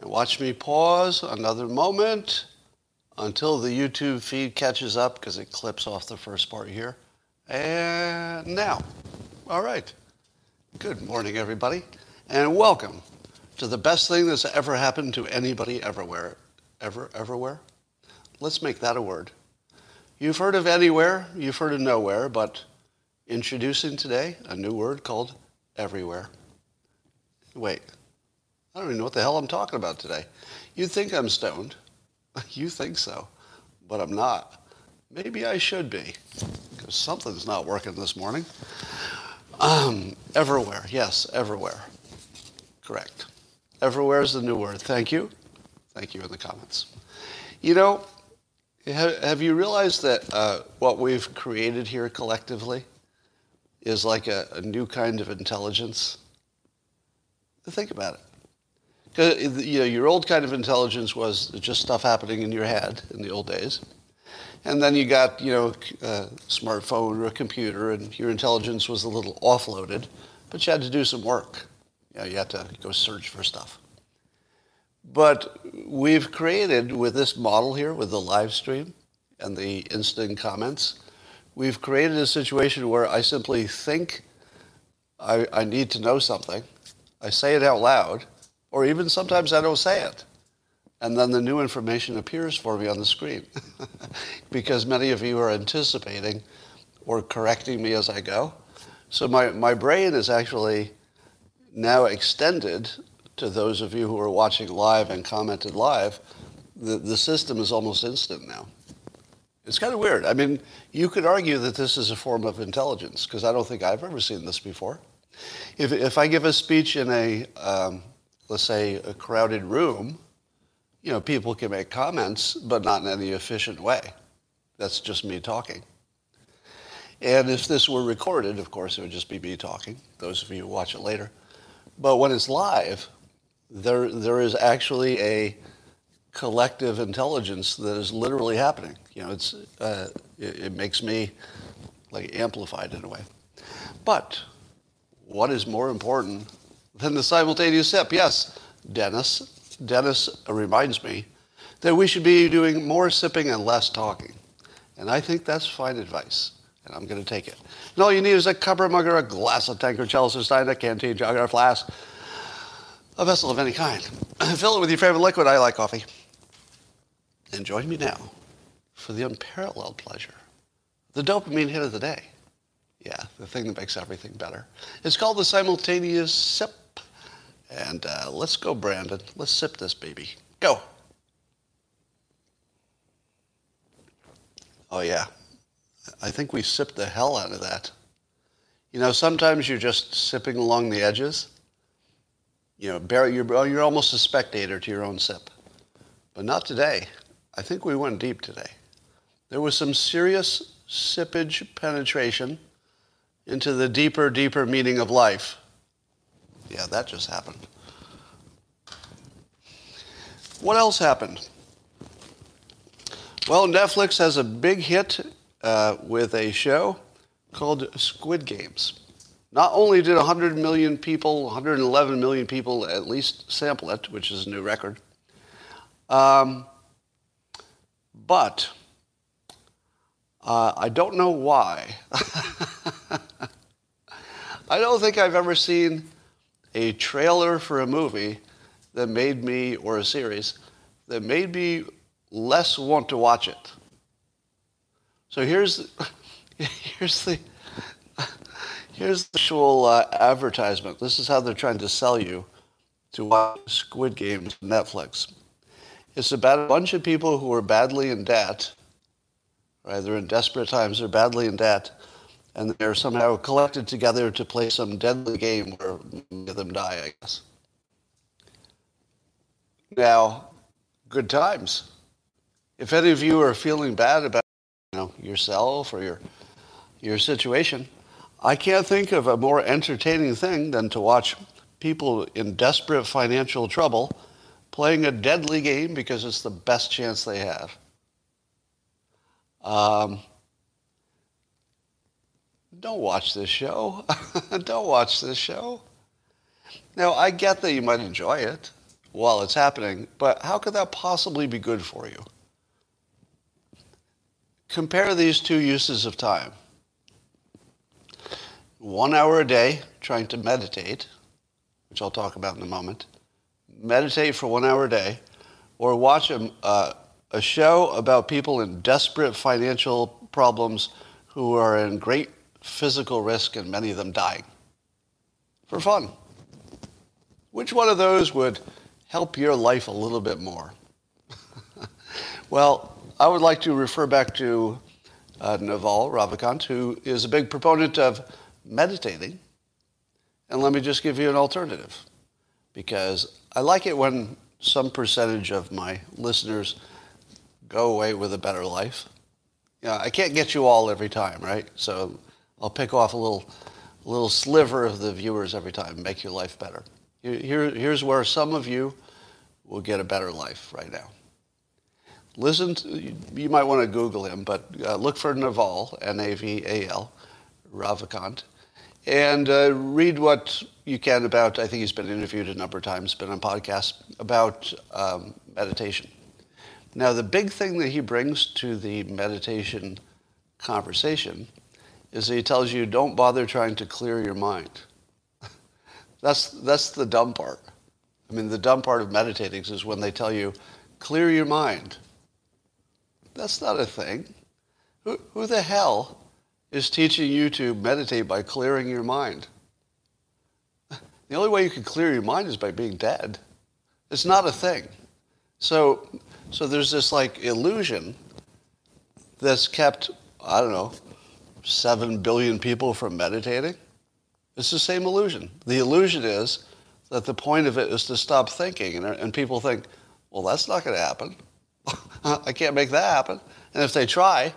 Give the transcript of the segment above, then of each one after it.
And watch me pause another moment until the YouTube feed catches up because it clips off the first part here. And now. All right. Good morning, everybody, and welcome to the best thing that's ever happened to anybody everywhere. Ever, everywhere? Let's make that a word. You've heard of anywhere, you've heard of nowhere, but introducing today a new word called everywhere. Wait, I don't even know what the hell I'm talking about today. You think I'm stoned. You think so, but I'm not. Maybe I should be, because something's not working this morning. Um, everywhere, yes, everywhere. Correct. Everywhere is the new word. Thank you. Thank you in the comments. You know, have, you realized that uh, what we've created here collectively is like a, a new kind of intelligence? Think about it. you know, your old kind of intelligence was just stuff happening in your head in the old days. And then you got, you know, a smartphone or a computer, and your intelligence was a little offloaded, but you had to do some work. You, know, you had to go search for stuff. But we've created with this model here, with the live stream and the instant comments, we've created a situation where I simply think I, I need to know something. I say it out loud, or even sometimes I don't say it. And then the new information appears for me on the screen because many of you are anticipating or correcting me as I go. So my, my brain is actually now extended to those of you who are watching live and commented live. The, the system is almost instant now. It's kind of weird. I mean, you could argue that this is a form of intelligence because I don't think I've ever seen this before. If, if I give a speech in a, um, let's say, a crowded room, you know, people can make comments, but not in any efficient way. That's just me talking. And if this were recorded, of course, it would just be me talking, those of you who watch it later. But when it's live, there, there is actually a collective intelligence that is literally happening. You know, it's, uh, it, it makes me like amplified in a way. But what is more important than the simultaneous sip? Yes, Dennis. Dennis reminds me that we should be doing more sipping and less talking. And I think that's fine advice. And I'm going to take it. And all you need is a cup or mug or a glass, a tank or chalice or stein, a canteen, jug or flask, a vessel of any kind. Fill it with your favorite liquid. I like coffee. And join me now for the unparalleled pleasure, the dopamine hit of the day. Yeah, the thing that makes everything better. It's called the simultaneous sip. And uh, let's go, Brandon. Let's sip this baby. Go. Oh, yeah. I think we sipped the hell out of that. You know, sometimes you're just sipping along the edges. You know, you're, you're almost a spectator to your own sip. But not today. I think we went deep today. There was some serious sippage penetration into the deeper, deeper meaning of life. Yeah, that just happened. What else happened? Well, Netflix has a big hit uh, with a show called Squid Games. Not only did 100 million people, 111 million people at least sample it, which is a new record, um, but uh, I don't know why. I don't think I've ever seen a trailer for a movie that made me, or a series, that made me less want to watch it. So here's, here's the, here's the actual uh, advertisement. This is how they're trying to sell you to watch Squid Games on Netflix. It's about a bunch of people who are badly in debt, right? They're in desperate times, they're badly in debt, and they're somehow collected together to play some deadly game where many of them die, I guess. Now, good times. If any of you are feeling bad about you know, yourself or your, your situation, I can't think of a more entertaining thing than to watch people in desperate financial trouble playing a deadly game because it's the best chance they have. Um, don't watch this show. don't watch this show. Now, I get that you might enjoy it while it's happening, but how could that possibly be good for you? Compare these two uses of time. One hour a day trying to meditate, which I'll talk about in a moment. Meditate for one hour a day, or watch a, uh, a show about people in desperate financial problems who are in great physical risk and many of them dying for fun. Which one of those would help your life a little bit more? well, I would like to refer back to uh, Naval Ravikant, who is a big proponent of meditating. And let me just give you an alternative, because I like it when some percentage of my listeners go away with a better life. You know, I can't get you all every time, right? So I'll pick off a little, little sliver of the viewers every time and make your life better. Here, here's where some of you will get a better life right now listen to, you might want to Google him, but uh, look for Naval, N-A-V-A-L, Ravikant, and uh, read what you can about, I think he's been interviewed a number of times, been on podcasts, about um, meditation. Now, the big thing that he brings to the meditation conversation is he tells you don't bother trying to clear your mind. that's, that's the dumb part. I mean, the dumb part of meditating is when they tell you, clear your mind. That's not a thing. Who, who the hell is teaching you to meditate by clearing your mind? The only way you can clear your mind is by being dead. It's not a thing. So, so there's this like illusion that's kept, I don't know, seven billion people from meditating. It's the same illusion. The illusion is that the point of it is to stop thinking. And, and people think, well, that's not going to happen. I can't make that happen. And if they try,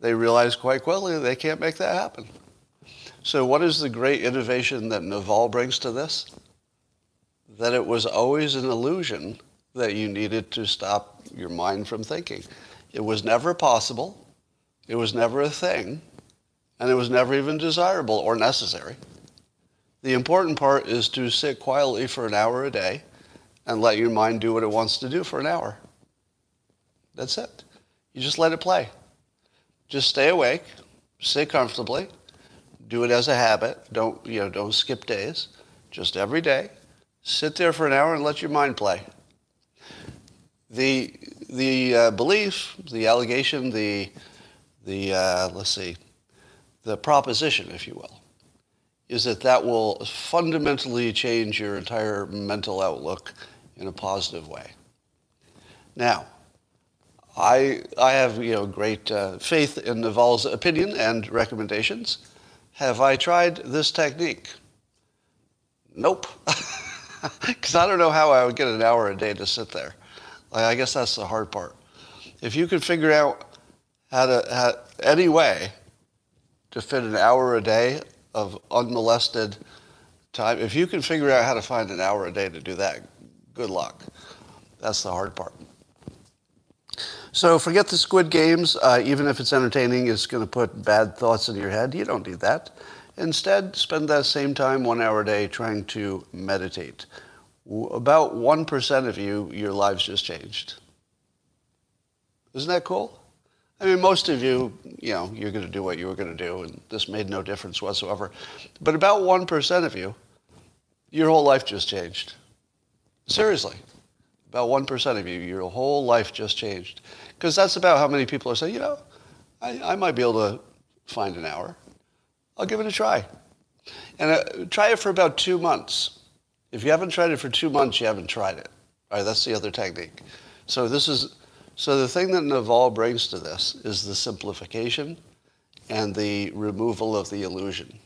they realize quite quickly they can't make that happen. So what is the great innovation that Naval brings to this? That it was always an illusion that you needed to stop your mind from thinking. It was never possible. It was never a thing. And it was never even desirable or necessary. The important part is to sit quietly for an hour a day and let your mind do what it wants to do for an hour. That's it. You just let it play. Just stay awake, stay comfortably, do it as a habit. Don't you know? Don't skip days. Just every day, sit there for an hour and let your mind play. The the uh, belief, the allegation, the the uh, let's see, the proposition, if you will, is that that will fundamentally change your entire mental outlook in a positive way. Now, I, I have you know, great uh, faith in Naval's opinion and recommendations. Have I tried this technique? Nope. Because I don't know how I would get an hour a day to sit there. I guess that's the hard part. If you could figure out how to, how, any way to fit an hour a day of unmolested time, if you can figure out how to find an hour a day to do that, good luck. That's the hard part. So forget the Squid Games. Uh, even if it's entertaining, it's going to put bad thoughts in your head. You don't need that. Instead, spend that same time, one hour a day, trying to meditate. About 1% of you, your lives just changed. Isn't that cool? I mean, most of you, you know, you're going to do what you were going to do, and this made no difference whatsoever. But about 1% of you, your whole life just changed. Seriously. About 1% of you, your whole life just changed. Because that's about how many people are saying, you know, I, I might be able to find an hour. I'll give it a try. And uh, try it for about two months. If you haven't tried it for two months, you haven't tried it. All right, that's the other technique. So this is, so the thing that Naval brings to this is the simplification and the removal of the illusion.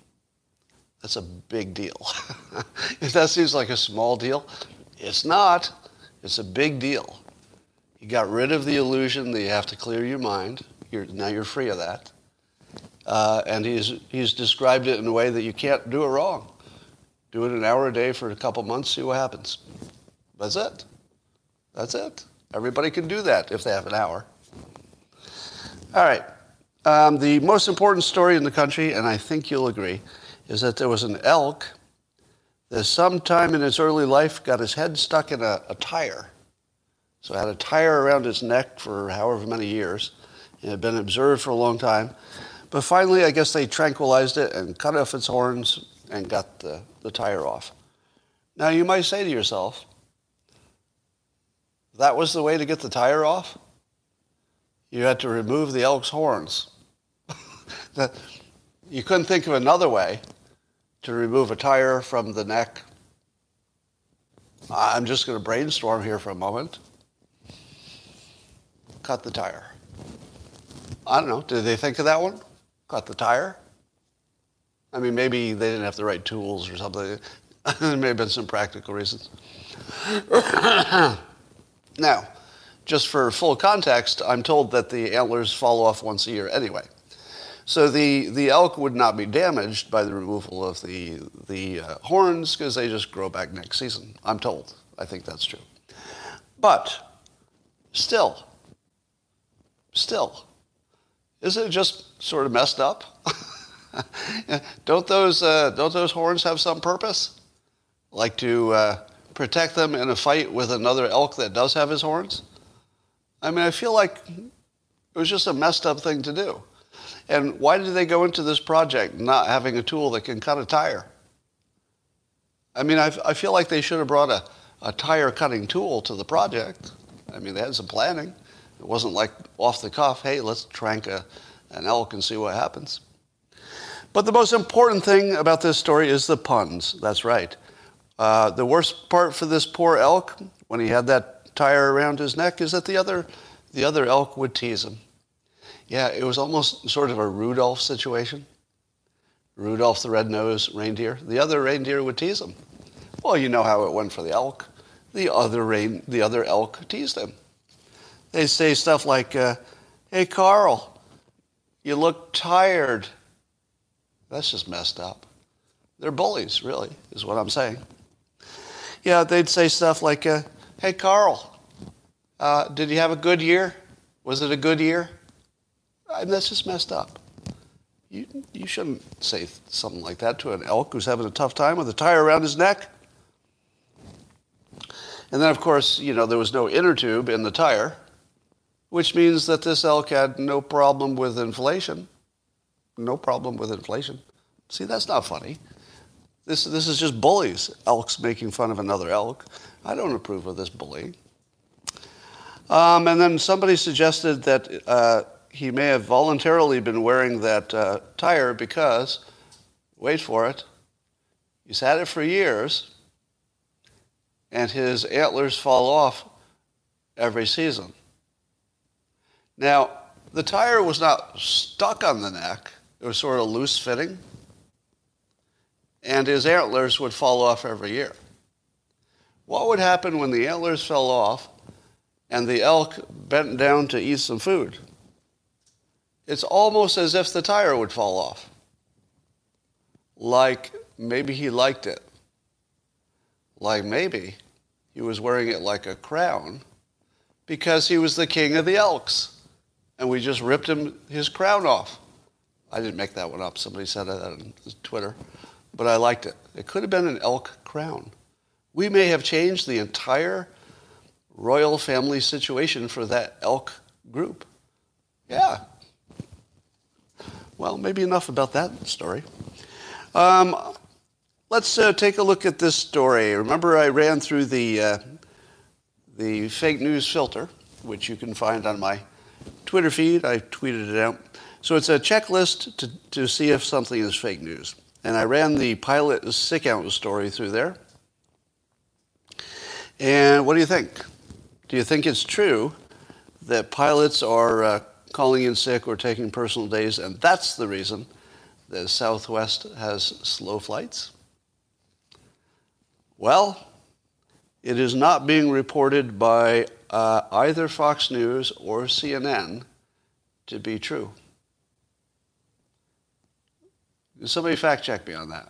That's a big deal. if that seems like a small deal, it's not. It's a big deal. He got rid of the illusion that you have to clear your mind. You're, now you're free of that. Uh, and he's, he's described it in a way that you can't do it wrong. Do it an hour a day for a couple months, see what happens. That's it. That's it. Everybody can do that if they have an hour. All right. Um, the most important story in the country, and I think you'll agree, is that there was an elk that sometime in its early life got his head stuck in a, a tire. So it had a tire around its neck for however many years. It had been observed for a long time. But finally, I guess they tranquilized it and cut off its horns and got the, the tire off. Now, you might say to yourself, that was the way to get the tire off? You had to remove the elk's horns. you couldn't think of another way to remove a tire from the neck. I'm just going to brainstorm here for a moment. Cut the tire. I don't know. Did they think of that one? Cut the tire? I mean, maybe they didn't have the right tools or something. there may have been some practical reasons. now, just for full context, I'm told that the antlers fall off once a year anyway. So the, the elk would not be damaged by the removal of the, the uh, horns because they just grow back next season. I'm told. I think that's true. But still, still, isn't it just sort of messed up? don't, those, uh, don't those horns have some purpose? Like to uh, protect them in a fight with another elk that does have his horns? I mean, I feel like it was just a messed up thing to do. And why did they go into this project not having a tool that can cut a tire? I mean, I, I feel like they should have brought a, a tire cutting tool to the project. I mean, they had some planning. It wasn't like off the cuff, hey, let's trank a, an elk and see what happens. But the most important thing about this story is the puns. That's right. Uh, the worst part for this poor elk, when he had that tire around his neck, is that the other, the other elk would tease him. Yeah, it was almost sort of a Rudolph situation. Rudolph the red-nosed reindeer. The other reindeer would tease him. Well, you know how it went for the elk. The other, rain, the other elk teased him. They say stuff like, uh, hey, Carl, you look tired. That's just messed up. They're bullies, really, is what I'm saying. Yeah, they'd say stuff like, uh, hey, Carl, uh, did you have a good year? Was it a good year? Mean, that's just messed up. You, you shouldn't say something like that to an elk who's having a tough time with a tire around his neck. And then, of course, you know, there was no inner tube in the tire which means that this elk had no problem with inflation. No problem with inflation. See, that's not funny. This, this is just bullies, elks making fun of another elk. I don't approve of this bullying. Um, and then somebody suggested that uh, he may have voluntarily been wearing that uh, tire because, wait for it, he's had it for years, and his antlers fall off every season. Now, the tire was not stuck on the neck, it was sort of loose fitting, and his antlers would fall off every year. What would happen when the antlers fell off and the elk bent down to eat some food? It's almost as if the tire would fall off. Like maybe he liked it. Like maybe he was wearing it like a crown because he was the king of the elks and we just ripped him his crown off. I didn't make that one up. Somebody said that on Twitter, but I liked it. It could have been an elk crown. We may have changed the entire royal family situation for that elk group. Yeah. Well, maybe enough about that story. Um, let's uh, take a look at this story. Remember, I ran through the uh, the fake news filter, which you can find on my Twitter feed. I tweeted it out. So it's a checklist to, to see if something is fake news. And I ran the pilot sick out story through there. And what do you think? Do you think it's true that pilots are uh, calling in sick or taking personal days, and that's the reason that Southwest has slow flights? Well, it is not being reported by uh, either Fox News or CNN to be true. Somebody fact check me on that.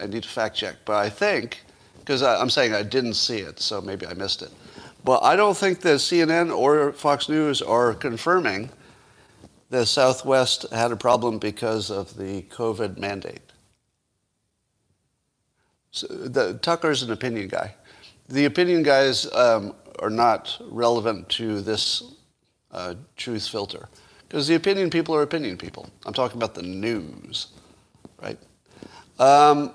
I need to fact check. But I think, because I'm saying I didn't see it, so maybe I missed it. But I don't think that CNN or Fox News are confirming that Southwest had a problem because of the COVID mandate. So the, Tucker's an opinion guy. The opinion guys um, are not relevant to this uh, truth filter because the opinion people are opinion people. I'm talking about the news, right? Um,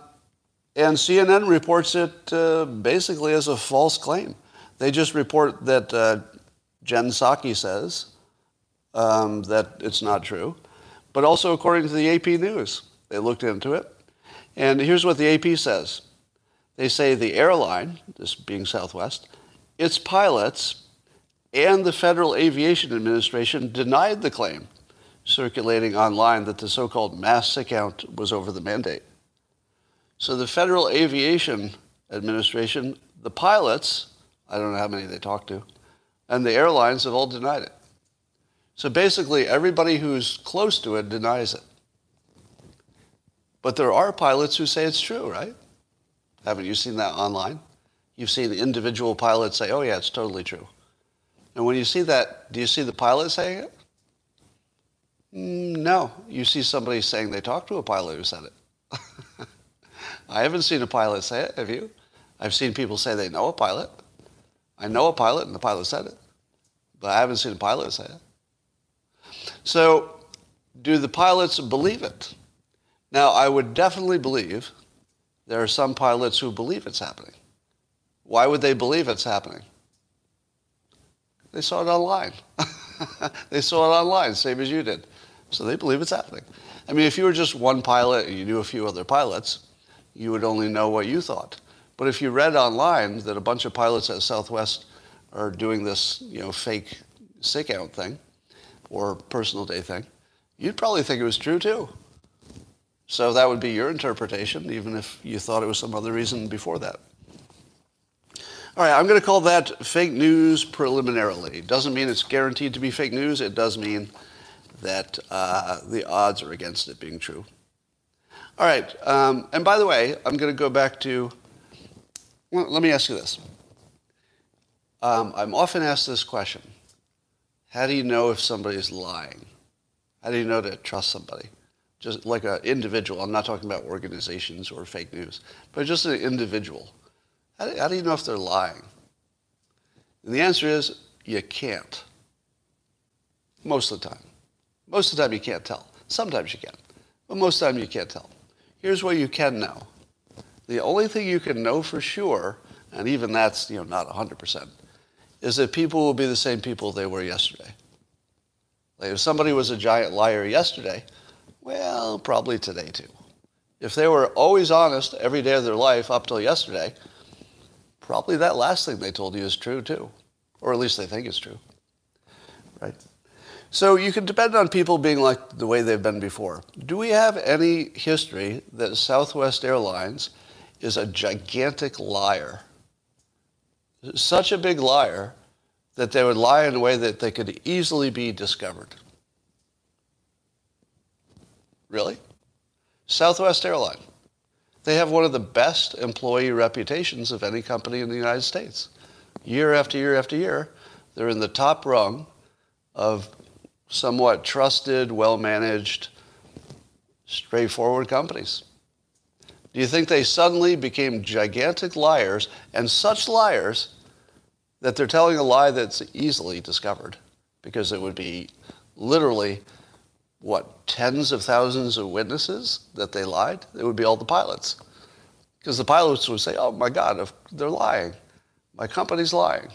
and CNN reports it uh, basically as a false claim. They just report that uh, Jen Psaki says um, that it's not true, but also according to the AP News. They looked into it. And here's what the AP says they say the airline, this being Southwest, its pilots and the Federal Aviation Administration denied the claim circulating online that the so called mass sick count was over the mandate. So the Federal Aviation Administration, the pilots, I don't know how many they talked to, and the airlines have all denied it. So basically, everybody who's close to it denies it. But there are pilots who say it's true, right? Haven't you seen that online? You've seen individual pilots say, oh, yeah, it's totally true. And when you see that, do you see the pilot saying it? Mm, no. You see somebody saying they talked to a pilot who said it. I haven't seen a pilot say it, have you? I've seen people say they know a pilot. I know a pilot and the pilot said it. But I haven't seen a pilot say it. So, do the pilots believe it? Now, I would definitely believe there are some pilots who believe it's happening. Why would they believe it's happening? They saw it online. they saw it online, same as you did. So they believe it's happening. I mean, if you were just one pilot and you knew a few other pilots, you would only know what you thought. But if you read online that a bunch of pilots at Southwest are doing this, you know, fake sick out thing or personal day thing, you'd probably think it was true too. So that would be your interpretation, even if you thought it was some other reason before that. All right, I'm going to call that fake news preliminarily. Doesn't mean it's guaranteed to be fake news. It does mean that uh, the odds are against it being true. All right, um, and by the way, I'm going to go back to. Well, let me ask you this. Um, I'm often asked this question How do you know if somebody is lying? How do you know to trust somebody? Just like an individual. I'm not talking about organizations or fake news, but just an individual. How do, how do you know if they're lying? And the answer is you can't. Most of the time. Most of the time you can't tell. Sometimes you can. But most of the time you can't tell. Here's what you can know. The only thing you can know for sure, and even that's you know not 100%, is that people will be the same people they were yesterday. Like if somebody was a giant liar yesterday, well, probably today too. If they were always honest every day of their life up till yesterday, probably that last thing they told you is true too, or at least they think it's true. Right? So you can depend on people being like the way they've been before. Do we have any history that Southwest Airlines is a gigantic liar? Such a big liar that they would lie in a way that they could easily be discovered. Really? Southwest Airlines. They have one of the best employee reputations of any company in the United States. Year after year after year, they're in the top rung of somewhat trusted, well managed, straightforward companies. Do you think they suddenly became gigantic liars and such liars that they're telling a lie that's easily discovered? Because it would be literally, what, tens of thousands of witnesses that they lied? It would be all the pilots. Because the pilots would say, oh my God, if they're lying. My company's lying.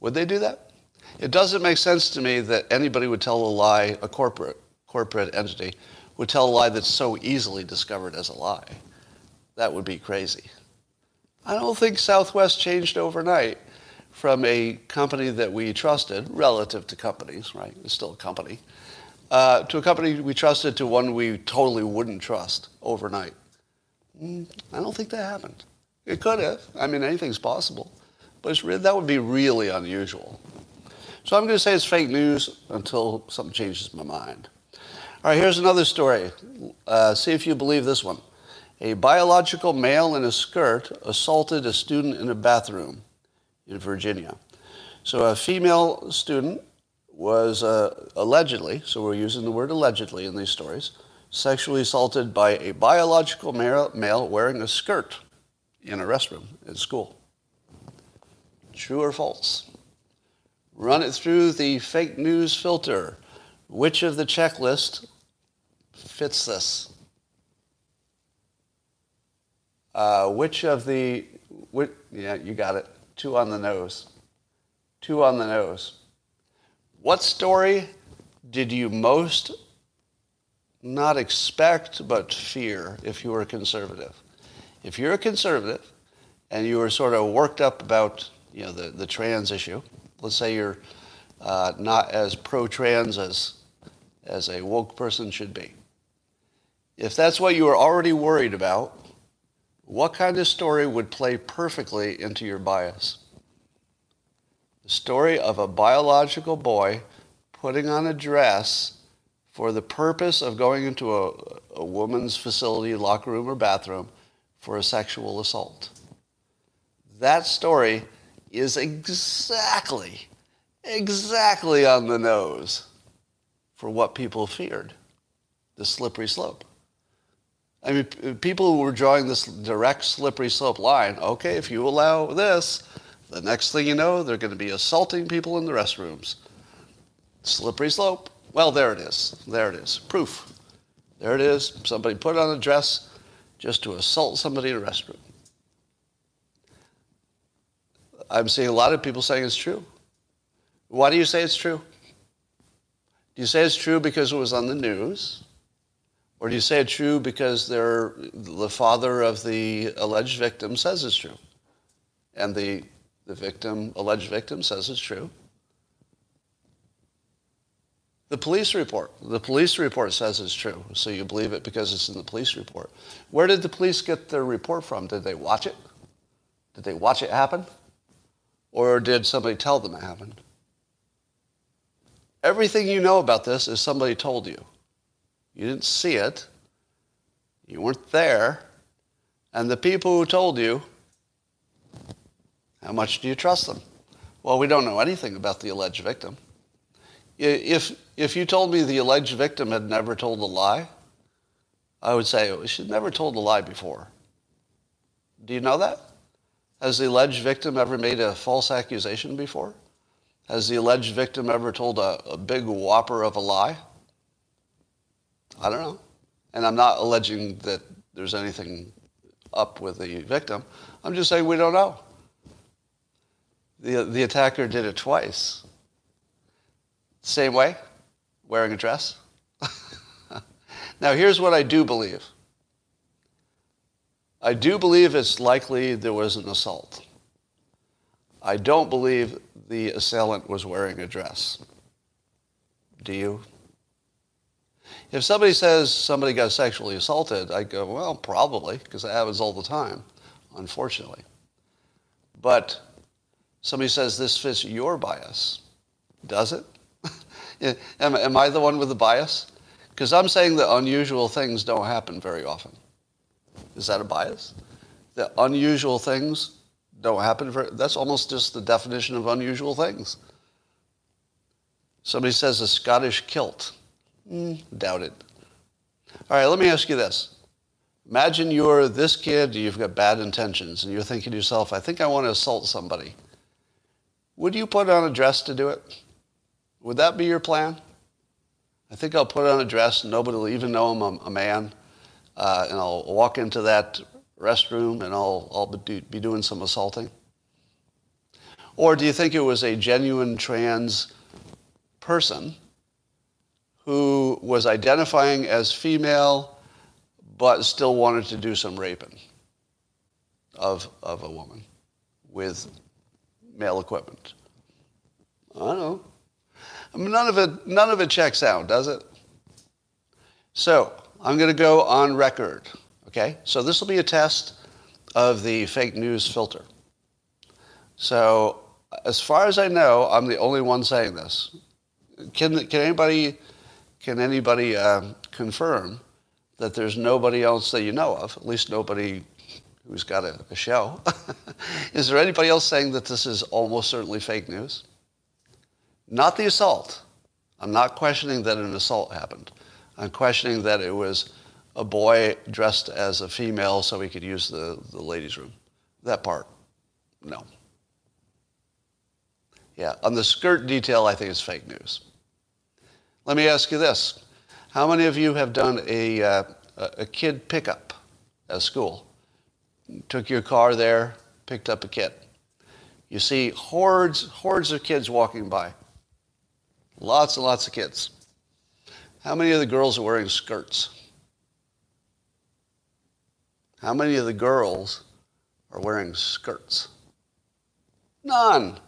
Would they do that? It doesn't make sense to me that anybody would tell a lie, a corporate, corporate entity would tell a lie that's so easily discovered as a lie. That would be crazy. I don't think Southwest changed overnight from a company that we trusted, relative to companies, right? It's still a company, uh, to a company we trusted to one we totally wouldn't trust overnight. Mm, I don't think that happened. It could have. I mean, anything's possible. But that would be really unusual. So I'm going to say it's fake news until something changes my mind. All right, here's another story. Uh, see if you believe this one. A biological male in a skirt assaulted a student in a bathroom in Virginia. So a female student was uh, allegedly, so we're using the word allegedly in these stories, sexually assaulted by a biological male, wearing a skirt in a restroom at school. True or false? Run it through the fake news filter. Which of the checklist fits this? Uh, which of the, which, yeah, you got it. Two on the nose. Two on the nose. What story did you most not expect but fear if you were a conservative? If you're a conservative and you were sort of worked up about you know the, the trans issue, let's say you're uh, not as pro-trans as as a woke person should be. If that's what you were already worried about, what kind of story would play perfectly into your bias? The story of a biological boy putting on a dress for the purpose of going into a, a woman's facility, locker room, or bathroom for a sexual assault. That story is exactly, exactly on the nose for what people feared the slippery slope. I mean, people were drawing this direct slippery slope line. Okay, if you allow this, the next thing you know, they're going to be assaulting people in the restrooms. Slippery slope. Well, there it is. There it is. Proof. There it is. Somebody put on a dress just to assault somebody in a restroom. I'm seeing a lot of people saying it's true. Why do you say it's true? Do you say it's true because it was on the news? Or do you say it's true because the father of the alleged victim says it's true? And the, the victim, alleged victim, says it's true? The police report. The police report says it's true, so you believe it because it's in the police report. Where did the police get their report from? Did they watch it? Did they watch it happen? Or did somebody tell them it happened? Everything you know about this is somebody told you. You didn't see it. You weren't there. And the people who told you, how much do you trust them? Well, we don't know anything about the alleged victim. If, if you told me the alleged victim had never told a lie, I would say oh, she'd never told a lie before. Do you know that? Has the alleged victim ever made a false accusation before? Has the alleged victim ever told a, a big whopper of a lie? I don't know. And I'm not alleging that there's anything up with the victim. I'm just saying we don't know. The, the attacker did it twice. Same way, wearing a dress. now, here's what I do believe I do believe it's likely there was an assault. I don't believe the assailant was wearing a dress. Do you? If somebody says somebody got sexually assaulted, I go, well, probably, because that happens all the time, unfortunately. But somebody says this fits your bias. Does it? am, am I the one with the bias? Because I'm saying that unusual things don't happen very often. Is that a bias? That unusual things don't happen very, that's almost just the definition of unusual things. Somebody says a Scottish kilt. Mm, doubt it. All right, let me ask you this. Imagine you're this kid, you've got bad intentions, and you're thinking to yourself, I think I want to assault somebody. Would you put on a dress to do it? Would that be your plan? I think I'll put on a dress, nobody will even know I'm a, a man, uh, and I'll walk into that restroom and I'll, I'll be, be doing some assaulting? Or do you think it was a genuine trans person who was identifying as female but still wanted to do some raping of, of a woman with male equipment? I don't know. I mean, none of it, none of it checks out, does it? So I'm going to go on record. Okay, so this will be a test of the fake news filter. So as far as I know, I'm the only one saying this. Can, can anybody, can anybody uh, confirm that there's nobody else that you know of, at least nobody who's got a, a show? is there anybody else saying that this is almost certainly fake news? Not the assault. I'm not questioning that an assault happened. I'm questioning that it was a boy dressed as a female so he could use the, the ladies' room. That part, no. Yeah, on the skirt detail, I think it's fake news. Let me ask you this. How many of you have done a, uh, a kid pickup at school? Took your car there, picked up a kid. You see hordes, hordes of kids walking by. Lots and lots of kids. How many of the girls are wearing skirts? How many of the girls are wearing skirts? None.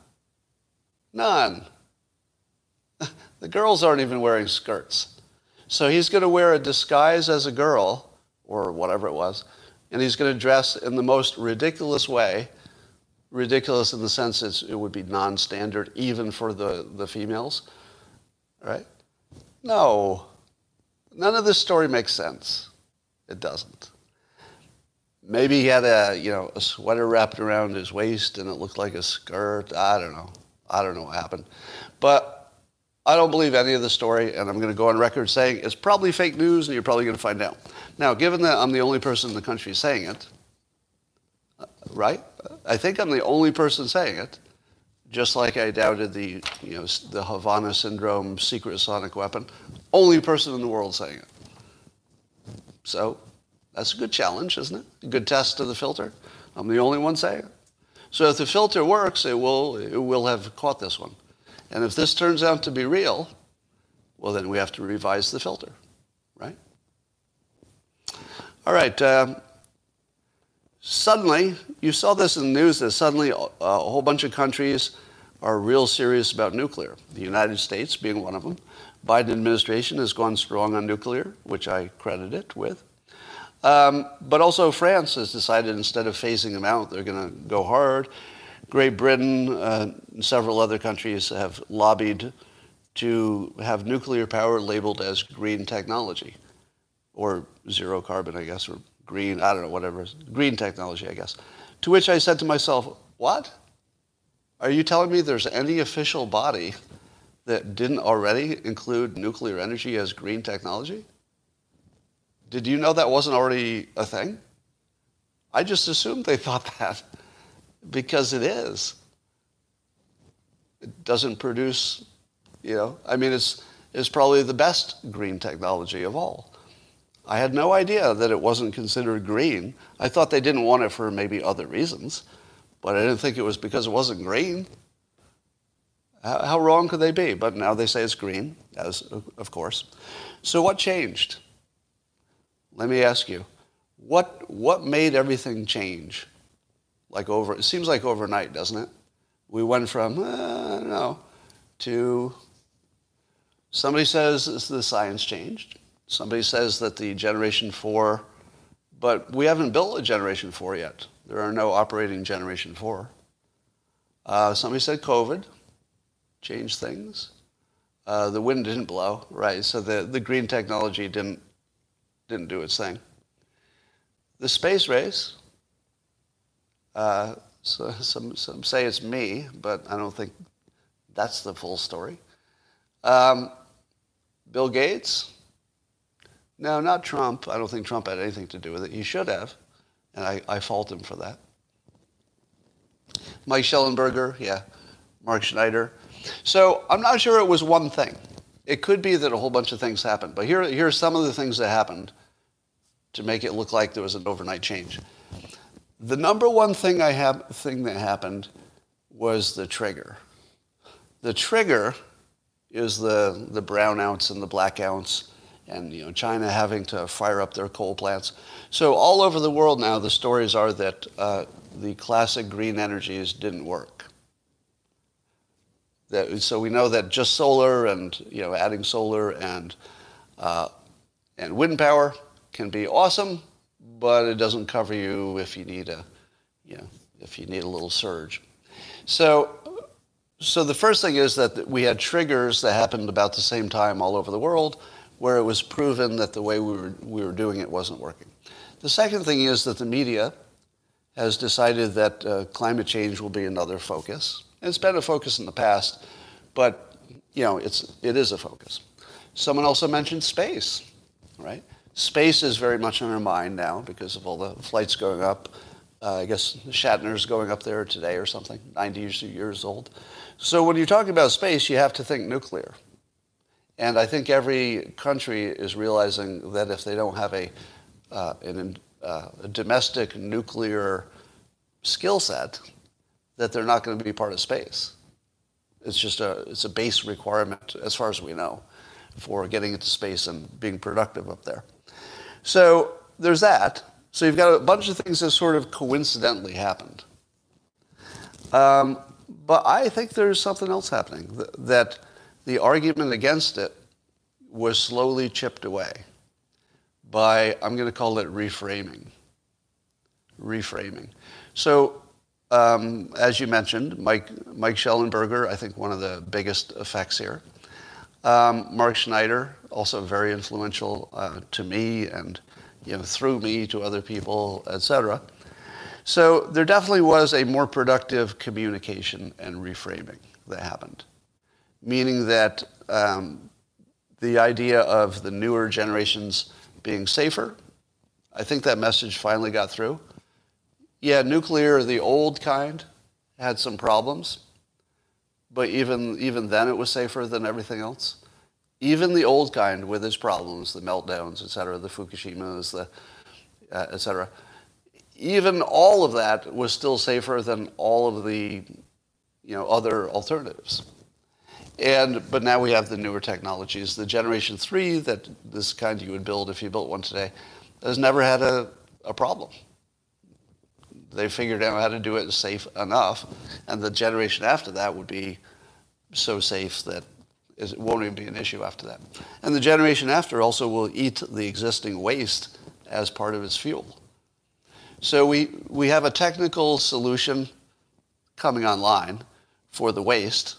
None. The girls aren't even wearing skirts. So he's going to wear a disguise as a girl, or whatever it was, and he's going to dress in the most ridiculous way. Ridiculous in the sense it would be non standard even for the, the females. Right? No. None of this story makes sense. It doesn't. Maybe he had a, you know, a sweater wrapped around his waist and it looked like a skirt. I don't know. I don't know what happened. But I don't believe any of the story, and I'm going to go on record saying it's probably fake news, and you're probably going to find out. Now, given that I'm the only person in the country saying it, uh, right? I think I'm the only person saying it, just like I doubted the, you know, the Havana Syndrome secret sonic weapon. Only person in the world saying it. So that's a good challenge, isn't it? A good test of the filter. I'm the only one saying it. So if the filter works, it will, it will have caught this one. And if this turns out to be real, well, then we have to revise the filter, right? All right. Um, suddenly, you saw this in the news that suddenly a, a whole bunch of countries are real serious about nuclear. The United States being one of them. Biden administration has gone strong on nuclear, which I credit it with. Um, but also France has decided instead of phasing them out, they're going to go hard. Great Britain uh, and several other countries have lobbied to have nuclear power labeled as green technology or zero carbon, I guess, or green, I don't know, whatever, green technology, I guess. To which I said to myself, what? Are you telling me there's any official body that didn't already include nuclear energy as green technology? Did you know that wasn't already a thing? I just assumed they thought that because it is. It doesn't produce, you know, I mean, it's, it's probably the best green technology of all. I had no idea that it wasn't considered green. I thought they didn't want it for maybe other reasons, but I didn't think it was because it wasn't green. How, how wrong could they be? But now they say it's green, as of course. So what changed? Let me ask you, what, what made everything change? Like over, it seems like overnight, doesn't it? We went from, uh, I don't know, to somebody says the science changed. Somebody says that the Generation 4, but we haven't built a Generation 4 yet. There are no operating Generation 4. Uh, somebody said COVID changed things. Uh, the wind didn't blow, right? So the, the green technology didn't didn't do its thing. The space race, uh, so some, some say it's me, but I don't think that's the full story. Um, Bill Gates, no, not Trump. I don't think Trump had anything to do with it. He should have, and I, I fault him for that. Mike Shellenberger, yeah, Mark Schneider. So I'm not sure it was one thing. It could be that a whole bunch of things happened, but here, here are some of the things that happened to make it look like there was an overnight change. The number one thing I have thing that happened was the trigger. The trigger is the, the brownouts and the blackouts and you know China having to fire up their coal plants. So all over the world now, the stories are that uh, the classic green energies didn't work. That, so we know that just solar and you know adding solar and uh, and wind power can be awesome, but it doesn't cover you if you need a you know if you need a little surge. So so the first thing is that we had triggers that happened about the same time all over the world where it was proven that the way we were, we were doing it wasn't working. The second thing is that the media has decided that uh, climate change will be another focus. And It's been a focus in the past, but you know, it's, it is a focus. Someone also mentioned space, right? Space is very much on our mind now because of all the flights going up. Uh, I guess Shatner's going up there today or something, 90 years old. So when you're talking about space, you have to think nuclear. And I think every country is realizing that if they don't have a, uh, an, uh, a domestic nuclear skill set, that they're not going to be part of space. It's just a, it's a base requirement, as far as we know, for getting into space and being productive up there. So there's that. So you've got a bunch of things that sort of coincidentally happened. Um, but I think there's something else happening that the argument against it was slowly chipped away by, I'm going to call it reframing. Reframing. So, um, as you mentioned, Mike, Mike Shellenberger, I think one of the biggest effects here. Um, Mark Schneider, also very influential uh, to me and you know, through me to other people, etc. So there definitely was a more productive communication and reframing that happened, meaning that um, the idea of the newer generations being safer, I think that message finally got through. Yeah, nuclear, the old kind, had some problems, but even, even then it was safer than everything else. Even the old kind with its problems, the meltdowns, et cetera, the Fukushimas, the, uh, et cetera, even all of that was still safer than all of the you know, other alternatives. And, but now we have the newer technologies. The generation three, that this kind you would build if you built one today, has never had a, a problem. They figured out how to do it safe enough, and the generation after that would be so safe that it won't even be an issue after that. And the generation after also will eat the existing waste as part of its fuel. So we, we have a technical solution coming online for the waste.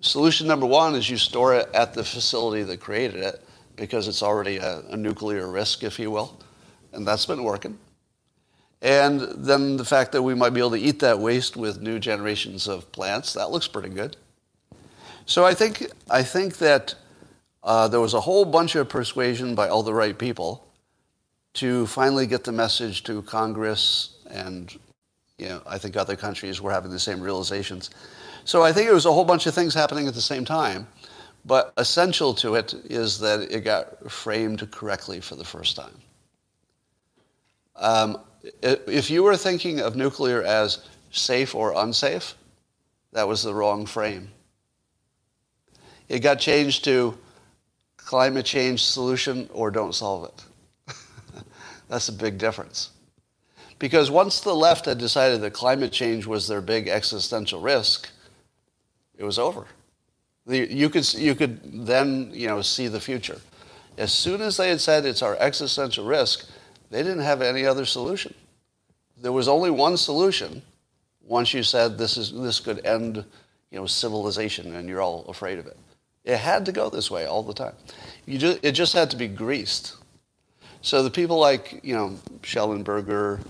Solution number one is you store it at the facility that created it because it's already a, a nuclear risk, if you will. And that's been working. And then the fact that we might be able to eat that waste with new generations of plants, that looks pretty good. So I think, I think that uh, there was a whole bunch of persuasion by all the right people to finally get the message to Congress and you know, I think other countries were having the same realizations. So I think it was a whole bunch of things happening at the same time, but essential to it is that it got framed correctly for the first time. Um, if you were thinking of nuclear as safe or unsafe, that was the wrong frame. It got changed to climate change solution or don't solve it. That's a big difference. Because once the left had decided that climate change was their big existential risk, it was over. You, could, you could then you know, see the future. As soon as they had said it's our existential risk, they didn't have any other solution. There was only one solution once you said this, is, this could end you know, civilization and you're all afraid of it. It had to go this way all the time. You just, it just had to be greased. So the people like, you know, Shellenberger,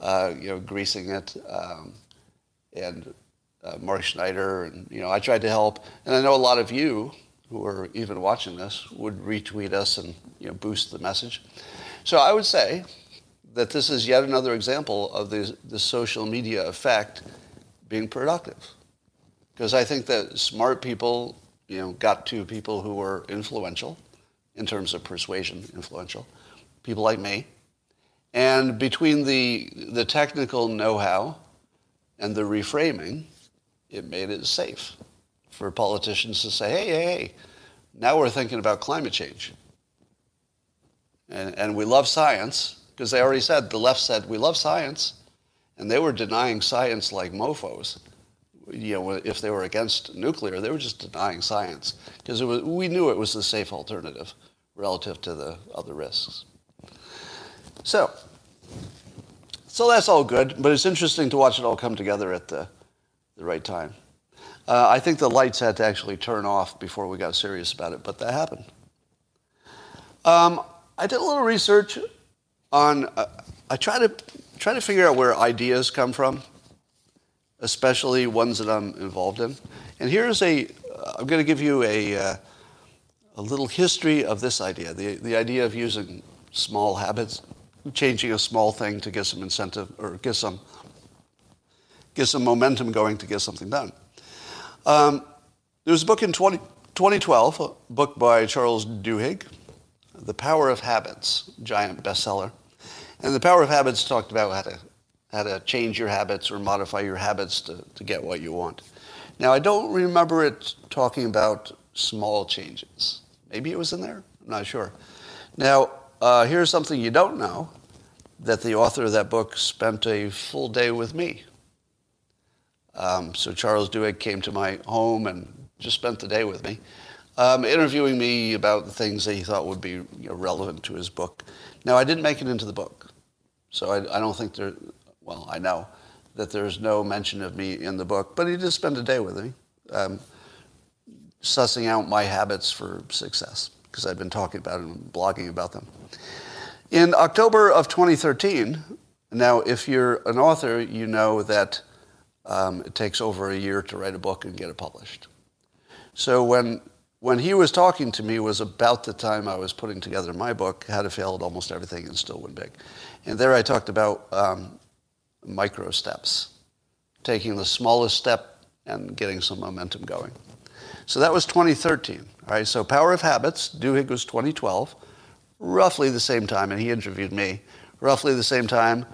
uh, you know, greasing it, um, and uh, Mark Schneider, and, you know, I tried to help. And I know a lot of you who are even watching this would retweet us and, you know, boost the message. So I would say that this is yet another example of the, the social media effect being productive. Because I think that smart people, you know, got to people who were influential in terms of persuasion, influential people like me. And between the, the technical know-how and the reframing, it made it safe for politicians to say, hey, hey, hey, now we're thinking about climate change. And, and we love science, because they already said, the left said, we love science. And they were denying science like mofos. You know, if they were against nuclear, they were just denying science, because we knew it was the safe alternative relative to the other risks. So, so that's all good, but it's interesting to watch it all come together at the, the right time. Uh, I think the lights had to actually turn off before we got serious about it, but that happened. Um, I did a little research on. Uh, I try to try to figure out where ideas come from, especially ones that I'm involved in. And here's a uh, I'm going to give you a, uh, a little history of this idea, the, the idea of using small habits, changing a small thing to get some incentive or get some, get some momentum going to get something done. Um, there was a book in 20, 2012, a book by Charles Duhigg, The Power of Habits, giant bestseller. And The Power of Habits talked about how to, how to change your habits or modify your habits to, to get what you want. Now, I don't remember it talking about small changes. Maybe it was in there? I'm not sure. Now, uh, here's something you don't know that the author of that book spent a full day with me. Um, so Charles Duhigg came to my home and just spent the day with me, um, interviewing me about the things that he thought would be you know, relevant to his book. Now, I didn't make it into the book, so I, I don't think there, well, I know that there's no mention of me in the book, but he did spend a day with me, um, sussing out my habits for success, because I've been talking about it and blogging about them. In October of 2013, now if you're an author, you know that um, it takes over a year to write a book and get it published. So when when he was talking to me was about the time I was putting together my book, How to Fail at Almost Everything and Still Win Big. And there I talked about um, micro steps, taking the smallest step and getting some momentum going. So that was 2013. All right, so Power of Habits, Duhigg was 2012, roughly the same time, and he interviewed me. Roughly the same time,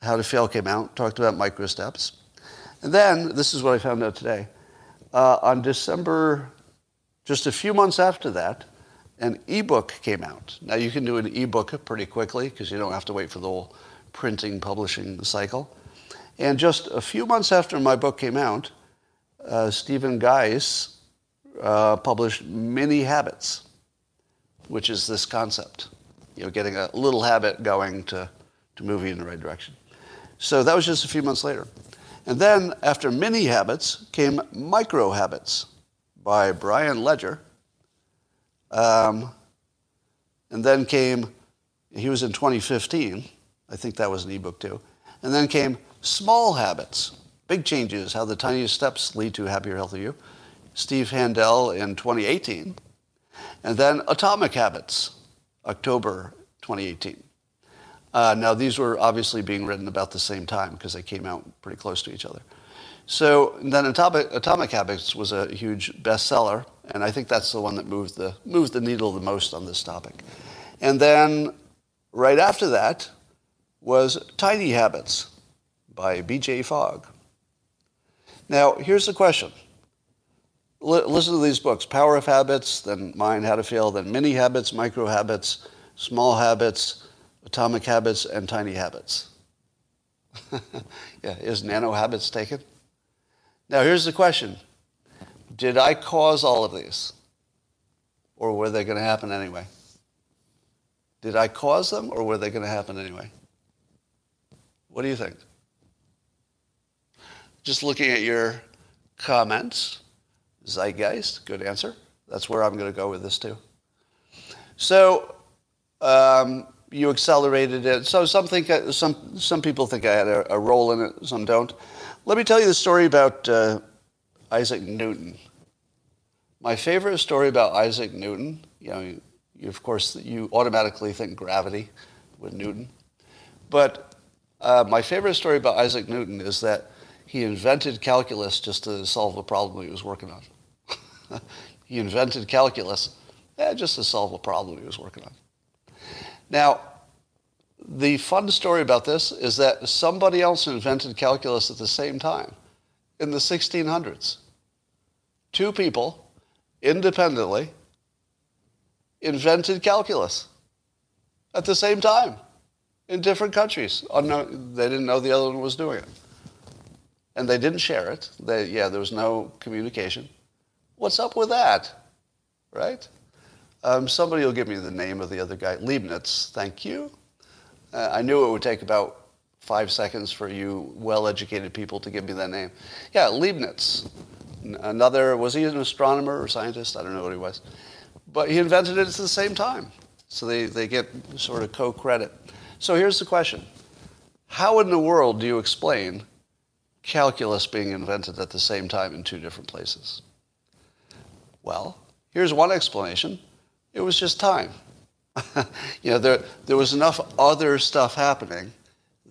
How to Fail came out, talked about micro steps. And then, this is what I found out today. Uh, on December, just a few months after that, an ebook came out. Now you can do an ebook pretty quickly because you don't have to wait for the whole printing publishing cycle. And just a few months after my book came out, uh, Stephen Guise uh, published Mini Habits, which is this concept, you know, getting a little habit going to, to move you in the right direction. So that was just a few months later. And then after mini habits came micro habits by Brian Ledger. Um, and then came, he was in 2015. I think that was an ebook too. And then came small habits, big changes, how the tiniest steps lead to happier, healthier you. Steve Handel in 2018. And then atomic habits, October 2018. Uh, now, these were obviously being written about the same time because they came out pretty close to each other. So then Atomic, Atomic Habits was a huge bestseller, and I think that's the one that moved the, moved the needle the most on this topic. And then right after that was Tiny Habits by B.J. Fogg. Now, here's the question. L- listen to these books Power of Habits, then Mind, How to Fail, then Mini Habits, Micro Habits, Small Habits, Atomic Habits, and Tiny Habits. yeah, is Nano Habits taken? Now, here's the question Did I cause all of these? Or were they going to happen anyway? Did I cause them, or were they going to happen anyway? What do you think? Just looking at your comments, zeitgeist, good answer. That's where I'm going to go with this too. So, um, you accelerated it. So some think some some people think I had a, a, role in it. Some don't. Let me tell you the story about uh, Isaac Newton. My favorite story about Isaac Newton. You know, you, you, of course you automatically think gravity with Newton, but uh, my favorite story about Isaac Newton is that he invented calculus just to solve a problem he was working on. he invented calculus eh, just to solve a problem he was working on. Now, the fun story about this is that somebody else invented calculus at the same time in the 1600s. Two people independently invented calculus at the same time in different countries. They didn't know the other one was doing it. And they didn't share it. They, yeah, there was no communication. What's up with that? Right? Um, somebody will give me the name of the other guy. Leibniz, thank you. Uh, I knew it would take about five seconds for you well-educated people to give me that name. Yeah, Leibniz. Another, was he an astronomer or scientist? I don't know what he was. But he invented it at the same time. So they, they get sort of co-credit. So here's the question. How in the world do you explain calculus being invented at the same time in two different places? Well, here's one explanation. It was just time. you know, there, there was enough other stuff happening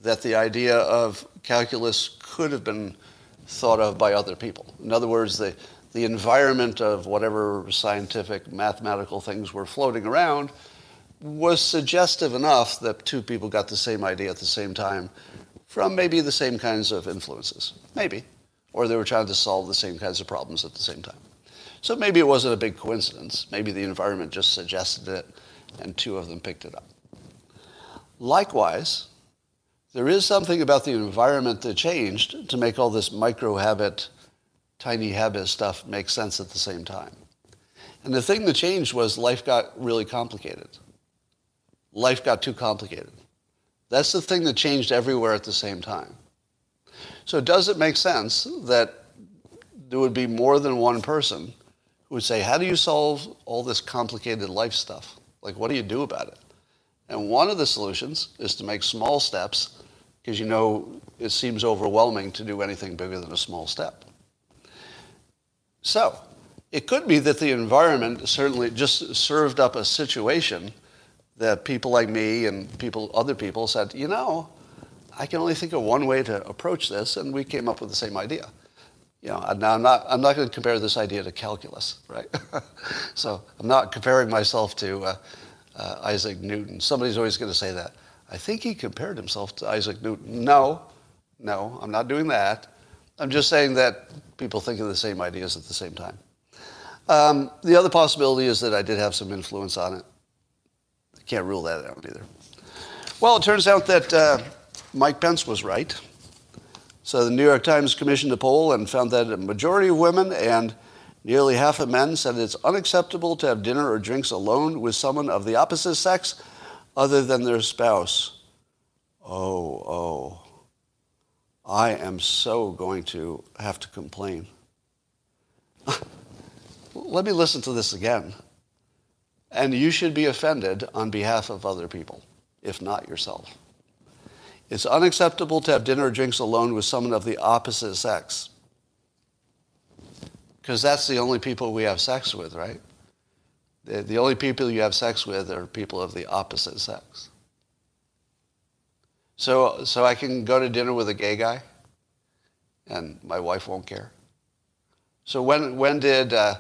that the idea of calculus could have been thought of by other people. In other words, the, the environment of whatever scientific, mathematical things were floating around was suggestive enough that two people got the same idea at the same time from maybe the same kinds of influences. Maybe. Or they were trying to solve the same kinds of problems at the same time. So maybe it wasn't a big coincidence. Maybe the environment just suggested it and two of them picked it up. Likewise, there is something about the environment that changed to make all this micro habit, tiny habit stuff make sense at the same time. And the thing that changed was life got really complicated. Life got too complicated. That's the thing that changed everywhere at the same time. So does it make sense that there would be more than one person who would say, how do you solve all this complicated life stuff? Like, what do you do about it? And one of the solutions is to make small steps because you know it seems overwhelming to do anything bigger than a small step. So, it could be that the environment certainly just served up a situation that people like me and people, other people said, you know, I can only think of one way to approach this, and we came up with the same idea. You know, now I'm not, I'm not going to compare this idea to calculus, right? so I'm not comparing myself to uh, uh, Isaac Newton. Somebody's always going to say that. I think he compared himself to Isaac Newton. No, no, I'm not doing that. I'm just saying that people think of the same ideas at the same time. Um, the other possibility is that I did have some influence on it. I can't rule that out either. Well, it turns out that uh, Mike Pence was right. So the New York Times commissioned a poll and found that a majority of women and nearly half of men said it's unacceptable to have dinner or drinks alone with someone of the opposite sex other than their spouse. Oh, oh. I am so going to have to complain. Let me listen to this again. And you should be offended on behalf of other people, if not yourself. It's unacceptable to have dinner or drinks alone with someone of the opposite sex. Because that's the only people we have sex with, right? The, the only people you have sex with are people of the opposite sex. So, so I can go to dinner with a gay guy and my wife won't care. So when, when, did, uh,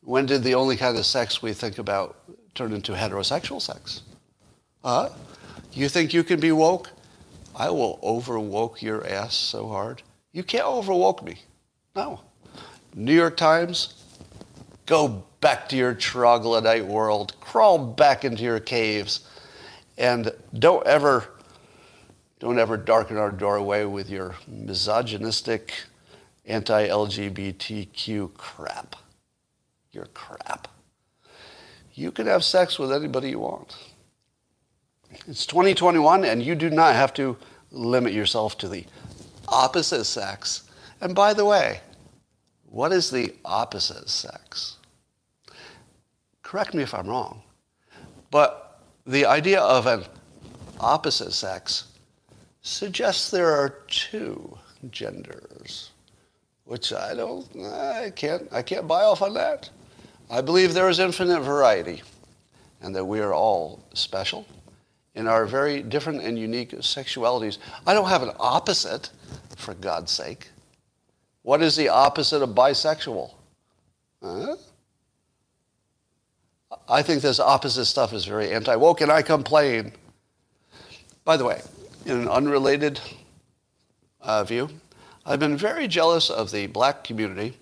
when did the only kind of sex we think about turn into heterosexual sex? Huh? You think you can be woke? I will overwoke your ass so hard. You can't overwoke me. No. New York Times, go back to your troglodyte world. Crawl back into your caves. And don't ever, don't ever darken our doorway with your misogynistic, anti-LGBTQ crap. Your crap. You can have sex with anybody you want. It's 2021, and you do not have to limit yourself to the opposite sex. And by the way, what is the opposite sex? Correct me if I'm wrong, but the idea of an opposite sex suggests there are two genders, which I don't, I can't, I can't buy off on that. I believe there is infinite variety and that we are all special in our very different and unique sexualities. I don't have an opposite, for God's sake. What is the opposite of bisexual? Huh? I think this opposite stuff is very anti woke, and I complain. By the way, in an unrelated uh, view, I've been very jealous of the black community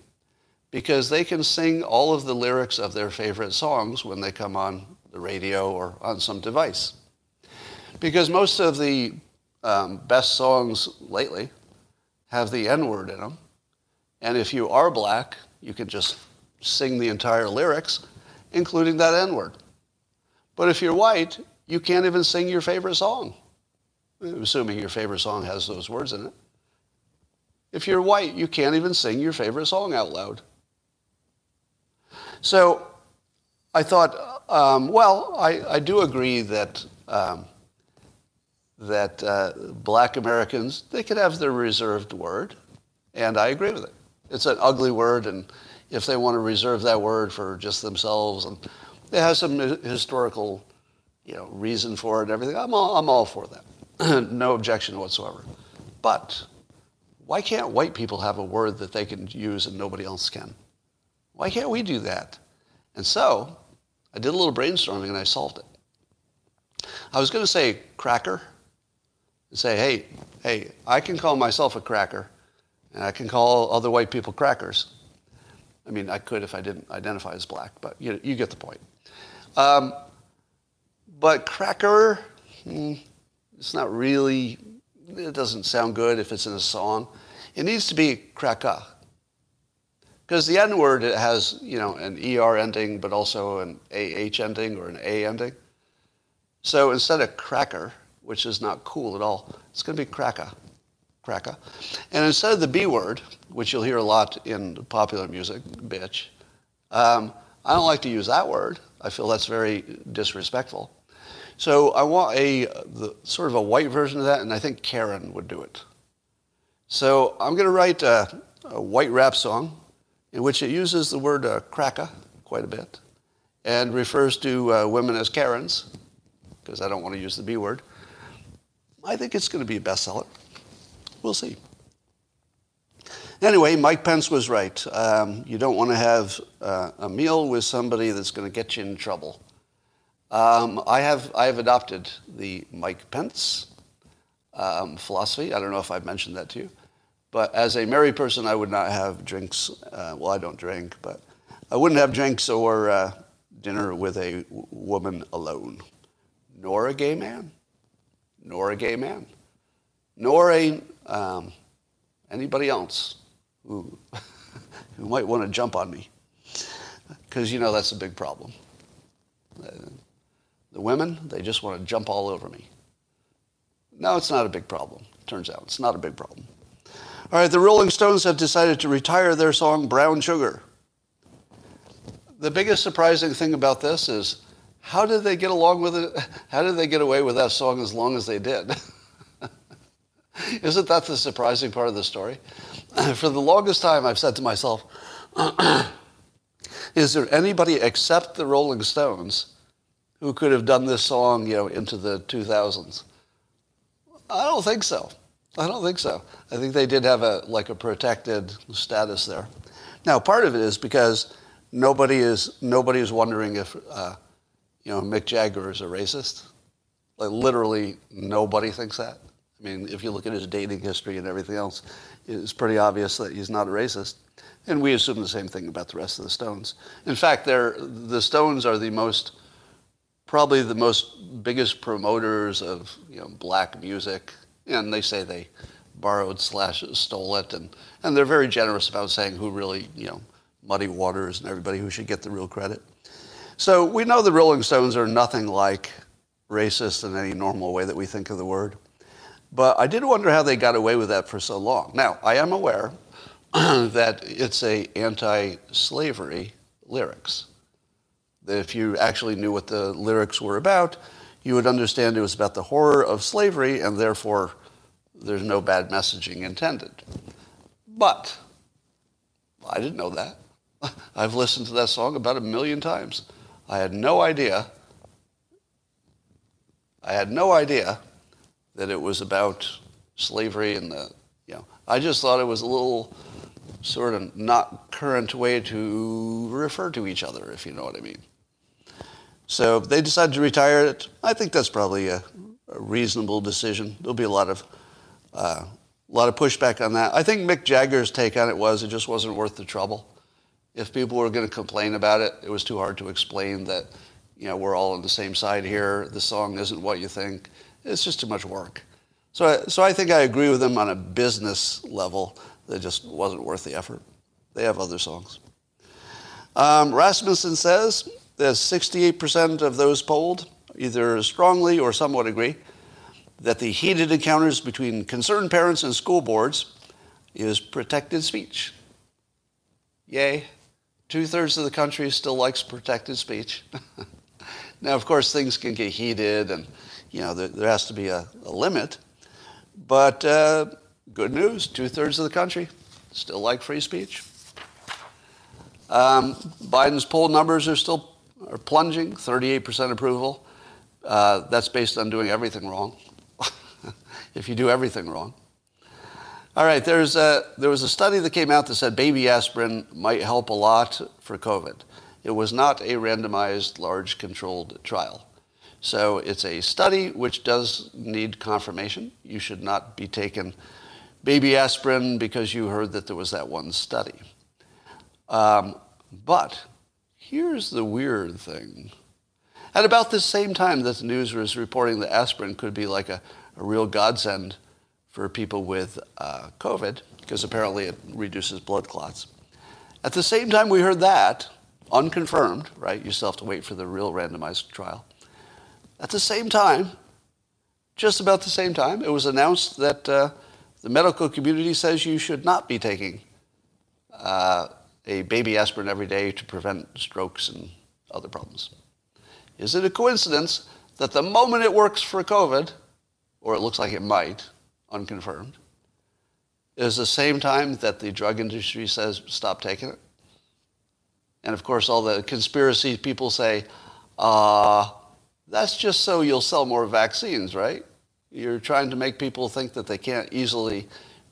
because they can sing all of the lyrics of their favorite songs when they come on the radio or on some device. Because most of the um, best songs lately have the N word in them. And if you are black, you can just sing the entire lyrics, including that N word. But if you're white, you can't even sing your favorite song, assuming your favorite song has those words in it. If you're white, you can't even sing your favorite song out loud. So I thought, um, well, I, I, do agree that um, that uh, black Americans, they could have their reserved word, and I agree with it. It's an ugly word, and if they want to reserve that word for just themselves. And it has some historical, you know, reason for it and everything. I'm all, I'm all for that. no objection whatsoever. But why can't white people have a word that they can use and nobody else can? Why can't we do that? And so I did a little brainstorming and I solved it. I was going to say cracker say, hey, hey, I can call myself a cracker and I can call other white people crackers. I mean, I could if I didn't identify as black, but you, you get the point. Um, but cracker, hmm, it's not really, it doesn't sound good if it's in a song. It needs to be cracka. Because the N word it has, you know, an ER ending, but also an AH ending or an A ending. So instead of cracker, which is not cool at all, it's going to be cracka. Cracka. And instead of the B word, which you'll hear a lot in popular music, bitch, um, I don't like to use that word. I feel that's very disrespectful. So I want a the, sort of a white version of that, and I think Karen would do it. So I'm going to write a, a, white rap song in which it uses the word uh, cracka quite a bit and refers to uh, women as Karens, because I don't want to use the B word. I think it's going to be a bestseller. We'll see. Anyway, Mike Pence was right. Um, you don't want to have uh, a meal with somebody that's going to get you in trouble. Um, I have I have adopted the Mike Pence um, philosophy. I don't know if I've mentioned that to you, but as a married person, I would not have drinks. Uh, well, I don't drink, but I wouldn't have drinks or uh, dinner with a w- woman alone, nor a gay man, nor a gay man, nor a um, anybody else who, who might want to jump on me. Because, you know, that's a big problem. The women, they just want to jump all over me. No, it's not a big problem. Turns out it's not a big problem. All right, the Rolling Stones have decided to retire their song Brown Sugar. The biggest surprising thing about this is how did they get along with it? How did they get away with that song as long as they did? Isn't that the surprising part of the story? For the longest time, I've said to myself, is there anybody except the Rolling Stones who could have done this song, you know, into the 2000s? I don't think so. I don't think so. I think they did have a like a protected status there. Now, part of it is because nobody is nobody is wondering if uh, you know Mick Jagger is a racist. Like literally nobody thinks that. I mean, if you look at his dating history and everything else, it's pretty obvious that he's not a racist. And we assume the same thing about the rest of the Stones. In fact, they're, the Stones are the most, probably the most biggest promoters of you know, black music. And they say they borrowed slash stole it. And, and they're very generous about saying who really, you know, Muddy Waters and everybody who should get the real credit. So we know the Rolling Stones are nothing like racist in any normal way that we think of the word. But I did wonder how they got away with that for so long. Now, I am aware that it's a anti-slavery lyrics. That if you actually knew what the lyrics were about, you would understand it was about the horror of slavery and therefore there's no bad messaging intended. But I didn't know that. I've listened to that song about a million times. I had no idea. I had no idea that it was about slavery and the, you know, I just thought it was a little sort of not current way to refer to each other, if you know what I mean. So they decided to retire it. I think that's probably a, a reasonable decision. There'll be a lot of uh, a lot of pushback on that. I think Mick Jagger's take on it was it just wasn't worth the trouble. If people were going to complain about it, it was too hard to explain that you know we're all on the same side here. The song isn't what you think. It's just too much work. So, so I think I agree with them on a business level. That just wasn't worth the effort. They have other songs. Um, Rasmussen says that 68% of those polled either strongly or somewhat agree that the heated encounters between concerned parents and school boards is protected speech. Yay. Two thirds of the country still likes protected speech. now, of course, things can get heated and you know, there, there has to be a, a limit. But uh, good news, two thirds of the country still like free speech. Um, Biden's poll numbers are still are plunging, 38% approval. Uh, that's based on doing everything wrong. if you do everything wrong. All right, there's a, there was a study that came out that said baby aspirin might help a lot for COVID. It was not a randomized, large controlled trial. So it's a study which does need confirmation. You should not be taking baby aspirin because you heard that there was that one study. Um, but here's the weird thing. At about the same time that the news was reporting that aspirin could be like a, a real godsend for people with uh, COVID, because apparently it reduces blood clots. At the same time we heard that, unconfirmed, right? You still have to wait for the real randomized trial. At the same time, just about the same time, it was announced that uh, the medical community says you should not be taking uh, a baby aspirin every day to prevent strokes and other problems. Is it a coincidence that the moment it works for COVID, or it looks like it might, unconfirmed, is the same time that the drug industry says stop taking it? And of course, all the conspiracy people say, uh, that's just so you'll sell more vaccines, right? You're trying to make people think that they can't easily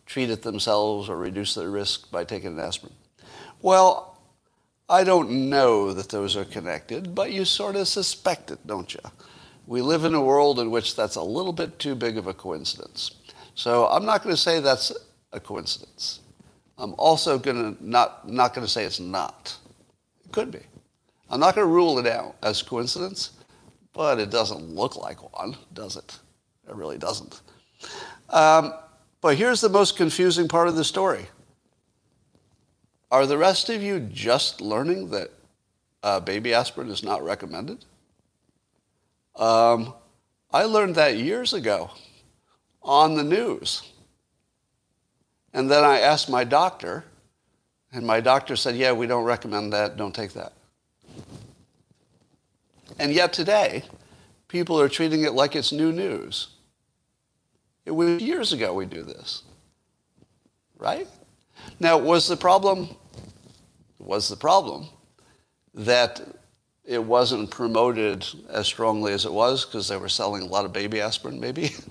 treat it themselves or reduce their risk by taking an aspirin. Well, I don't know that those are connected, but you sort of suspect it, don't you? We live in a world in which that's a little bit too big of a coincidence. So I'm not going to say that's a coincidence. I'm also going to not, not going to say it's not. It could be. I'm not going to rule it out as coincidence, but it doesn't look like one, does it? It really doesn't. Um, but here's the most confusing part of the story. Are the rest of you just learning that uh, baby aspirin is not recommended? Um, I learned that years ago on the news. And then I asked my doctor, and my doctor said, Yeah, we don't recommend that, don't take that. And yet today, people are treating it like it's new news. It was years ago we do this. Right? Now, was the problem was the problem that it wasn't promoted as strongly as it was because they were selling a lot of baby aspirin, maybe?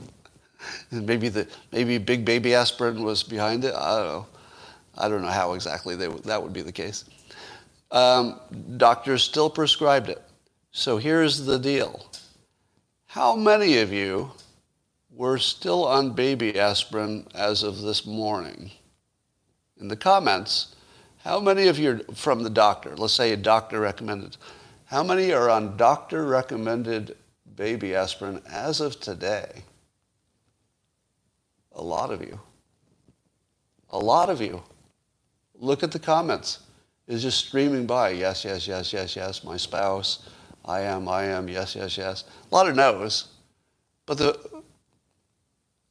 maybe the maybe big baby aspirin was behind it. I don't know. I don't know how exactly they, that would be the case. Um, doctors still prescribed it. So here's the deal. How many of you were still on baby aspirin as of this morning? In the comments, how many of you are from the doctor? Let's say a doctor recommended. How many are on doctor recommended baby aspirin as of today? A lot of you. A lot of you. Look at the comments. It's just streaming by. Yes, yes, yes, yes, yes. My spouse. I am, I am. Yes, yes, yes. A lot of no's. But the,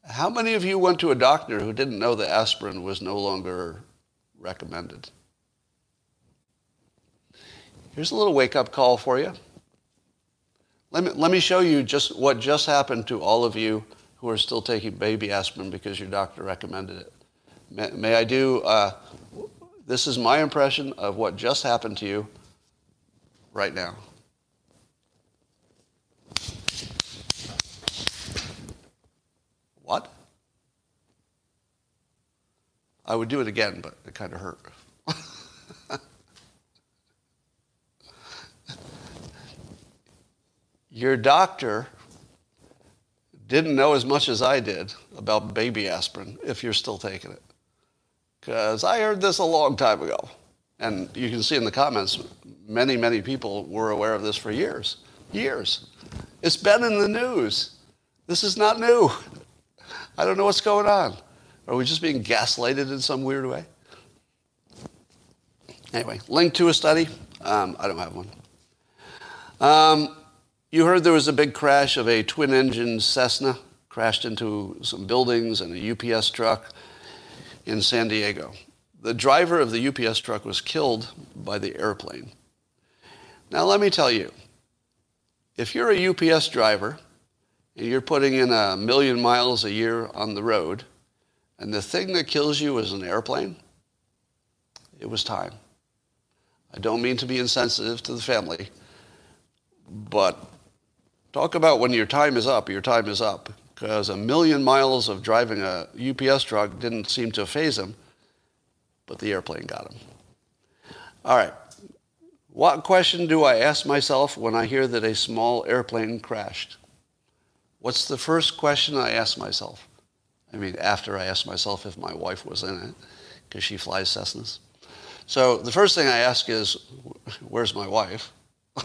how many of you went to a doctor who didn't know that aspirin was no longer recommended? Here's a little wake up call for you. Let me, let me show you just what just happened to all of you who are still taking baby aspirin because your doctor recommended it. May, may I do, uh, this is my impression of what just happened to you right now. What? I would do it again, but it kind of hurt. Your doctor didn't know as much as I did about baby aspirin if you're still taking it. Because I heard this a long time ago. And you can see in the comments, many, many people were aware of this for years. Years. It's been in the news. This is not new. I don't know what's going on. Are we just being gaslighted in some weird way? Anyway, link to a study. Um, I don't have one. Um, you heard there was a big crash of a twin engine Cessna, crashed into some buildings and a UPS truck in San Diego. The driver of the UPS truck was killed by the airplane. Now, let me tell you if you're a UPS driver and you're putting in a million miles a year on the road, and the thing that kills you is an airplane, it was time. I don't mean to be insensitive to the family, but talk about when your time is up, your time is up. Because a million miles of driving a UPS truck didn't seem to faze him, but the airplane got him. All right. What question do I ask myself when I hear that a small airplane crashed? What's the first question I ask myself? I mean, after I ask myself if my wife was in it, because she flies Cessnas. So the first thing I ask is, where's my wife?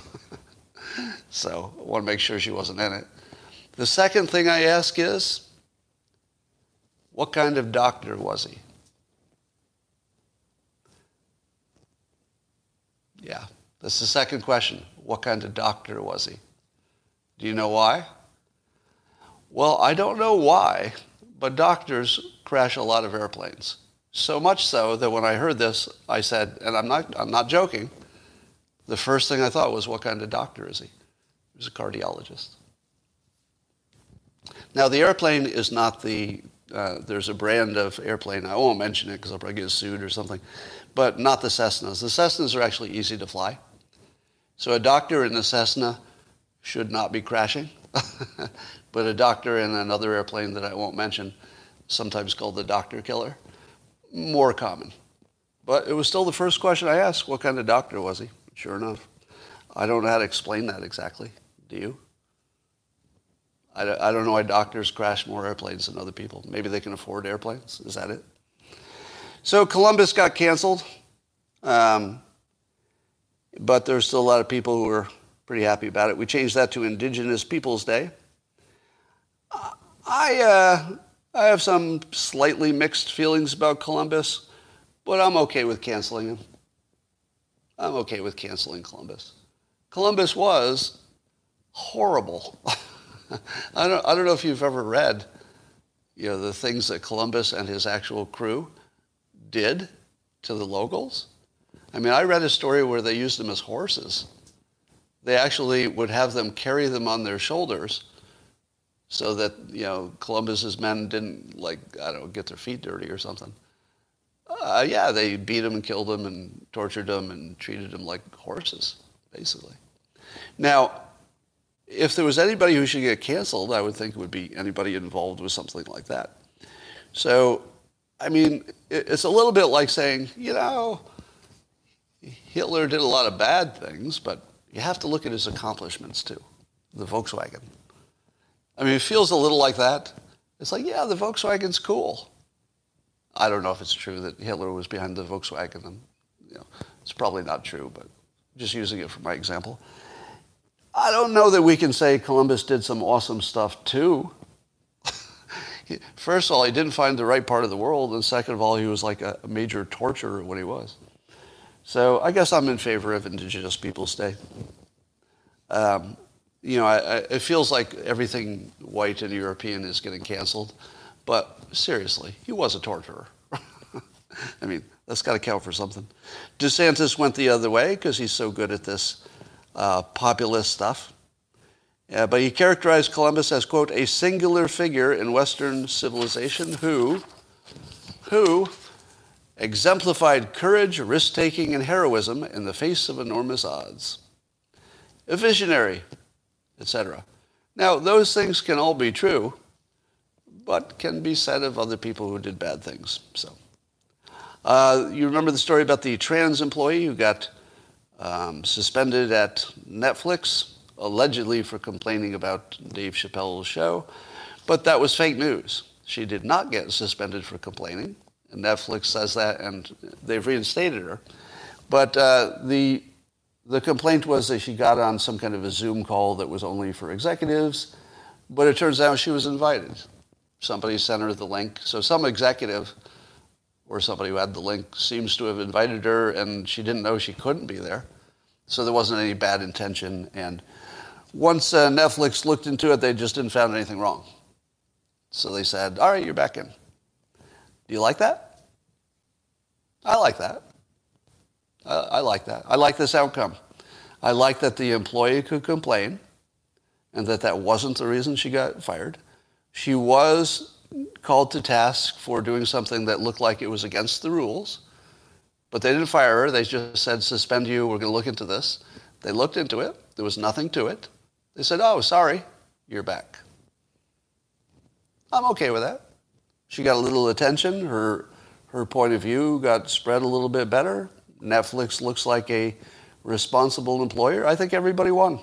so I want to make sure she wasn't in it. The second thing I ask is, what kind of doctor was he? Yeah, that's the second question. What kind of doctor was he? Do you know why? Well, I don't know why, but doctors crash a lot of airplanes. So much so that when I heard this, I said, and I'm not, I'm not joking, the first thing I thought was, what kind of doctor is he? He was a cardiologist. Now, the airplane is not the, uh, there's a brand of airplane, I won't mention it because I'll probably get sued or something, but not the Cessnas. The Cessnas are actually easy to fly. So a doctor in the Cessna should not be crashing, but a doctor in another airplane that I won't mention, sometimes called the doctor killer, more common. But it was still the first question I asked, what kind of doctor was he? Sure enough. I don't know how to explain that exactly. Do you? I, I don't know why doctors crash more airplanes than other people. Maybe they can afford airplanes. Is that it? So Columbus got canceled, um, but there's still a lot of people who are pretty happy about it. We changed that to Indigenous Peoples Day. I, uh, I have some slightly mixed feelings about Columbus, but I'm okay with canceling him. I'm okay with canceling Columbus. Columbus was horrible. I don't, I don't know if you've ever read, you know, the things that Columbus and his actual crew did to the locals. I mean, I read a story where they used them as horses. They actually would have them carry them on their shoulders so that, you know, Columbus's men didn't, like, I don't know, get their feet dirty or something. Uh, yeah, they beat him and killed him and tortured him and treated him like horses, basically. Now, if there was anybody who should get canceled, I would think it would be anybody involved with something like that. So, I mean, it's a little bit like saying, you know, Hitler did a lot of bad things, but you have to look at his accomplishments too. The Volkswagen. I mean, it feels a little like that. It's like, yeah, the Volkswagen's cool. I don't know if it's true that Hitler was behind the Volkswagen. And, you know, it's probably not true, but just using it for my example. I don't know that we can say Columbus did some awesome stuff too. First of all, he didn't find the right part of the world, and second of all, he was like a major torturer when he was. So I guess I'm in favor of Indigenous Peoples Day. Um, you know, I, I, it feels like everything white and European is getting canceled, but seriously, he was a torturer. I mean, that's got to count for something. DeSantis went the other way because he's so good at this uh, populist stuff. Uh, but he characterized Columbus as, quote, a singular figure in Western civilization who, who exemplified courage, risk taking, and heroism in the face of enormous odds. A visionary, etc. Now, those things can all be true, but can be said of other people who did bad things. So, uh, you remember the story about the trans employee who got um, suspended at Netflix, allegedly for complaining about Dave Chappelle's show, but that was fake news. She did not get suspended for complaining, and Netflix says that, and they've reinstated her. But uh, the the complaint was that she got on some kind of a Zoom call that was only for executives, but it turns out she was invited. Somebody sent her the link. So some executive or somebody who had the link seems to have invited her and she didn't know she couldn't be there. So there wasn't any bad intention. And once uh, Netflix looked into it, they just didn't find anything wrong. So they said, all right, you're back in. Do you like that? I like that. I, I like that. I like this outcome. I like that the employee could complain and that that wasn't the reason she got fired. She was called to task for doing something that looked like it was against the rules But they didn't fire her. They just said, suspend you. We're going to look into this. They looked into it. There was nothing to it. They said, oh, sorry, you're back. I'm okay with that. She got a little attention. Her, her point of view got spread a little bit better. Netflix looks like a responsible employer. I think everybody won.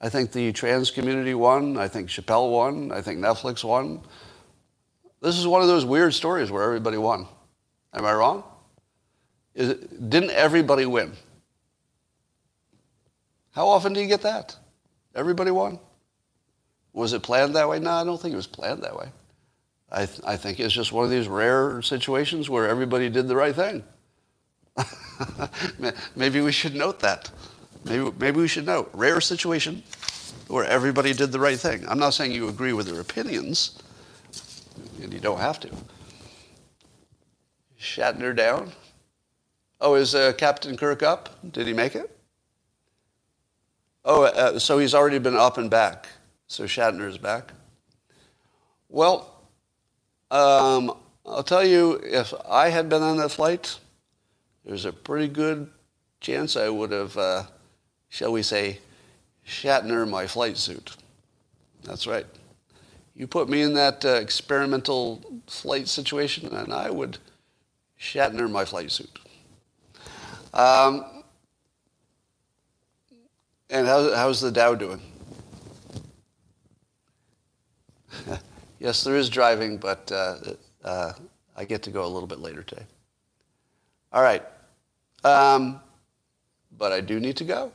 I think the trans community won. I think Chappelle won. I think Netflix won. This is one of those weird stories where everybody won. Am I wrong? It, didn't everybody win? How often do you get that? Everybody won? Was it planned that way? No, I don't think it was planned that way. I, th- I think it's just one of these rare situations where everybody did the right thing. maybe we should note that. Maybe, maybe we should note rare situation where everybody did the right thing. I'm not saying you agree with their opinions, and you don't have to. Shatner down. Oh, is uh, Captain Kirk up? Did he make it? Oh, uh, so he's already been up and back. So Shatner is back. Well, um, I'll tell you, if I had been on that flight, there's a pretty good chance I would have, uh, shall we say, Shatner my flight suit. That's right. You put me in that uh, experimental flight situation, and I would Shatner my flight suit. Um, and how, how's the Dow doing? yes, there is driving, but uh, uh, I get to go a little bit later today. All right. Um, but I do need to go.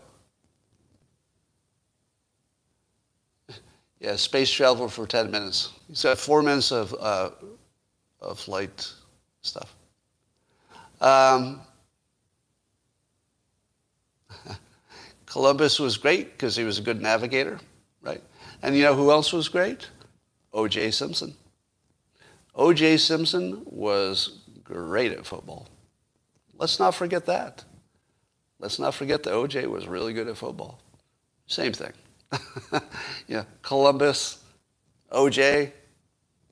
Yeah, space travel for 10 minutes. He's got four minutes of, uh, of flight stuff. Um, Columbus was great because he was a good navigator, right? And you know who else was great? O.J. Simpson. O.J. Simpson was great at football. Let's not forget that. Let's not forget that O.J. was really good at football. Same thing. yeah, Columbus, O.J.,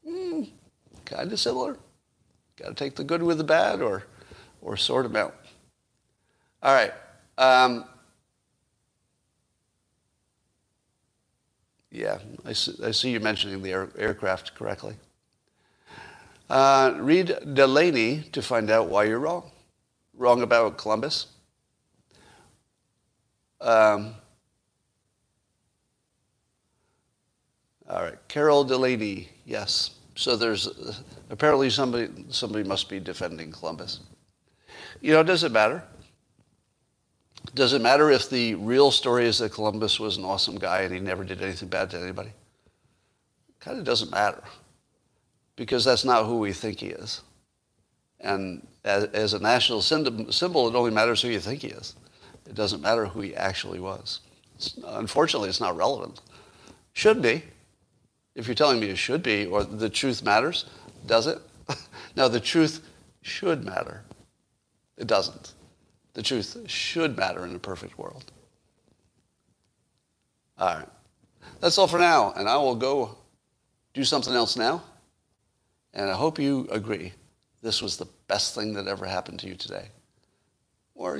mm, kind of similar. Got to take the good with the bad or, or sort them out. All right. Um, Yeah, I see, I see you mentioning the air, aircraft correctly. Uh, read Delaney to find out why you're wrong. Wrong about Columbus. Um, all right, Carol Delaney, yes. So there's apparently somebody somebody must be defending Columbus. You know, does it matter? Does it matter if the real story is that Columbus was an awesome guy and he never did anything bad to anybody? Kind of doesn't matter because that's not who we think he is. And as, as a national symbol, it only matters who you think he is. It doesn't matter who he actually was. It's, unfortunately, it's not relevant. Should be. If you're telling me it should be, or the truth matters, does it? no, the truth should matter. It doesn't. The truth should matter in a perfect world. All right. That's all for now, and I will go do something else now. And I hope you agree this was the best thing that ever happened to you today. Or, you know,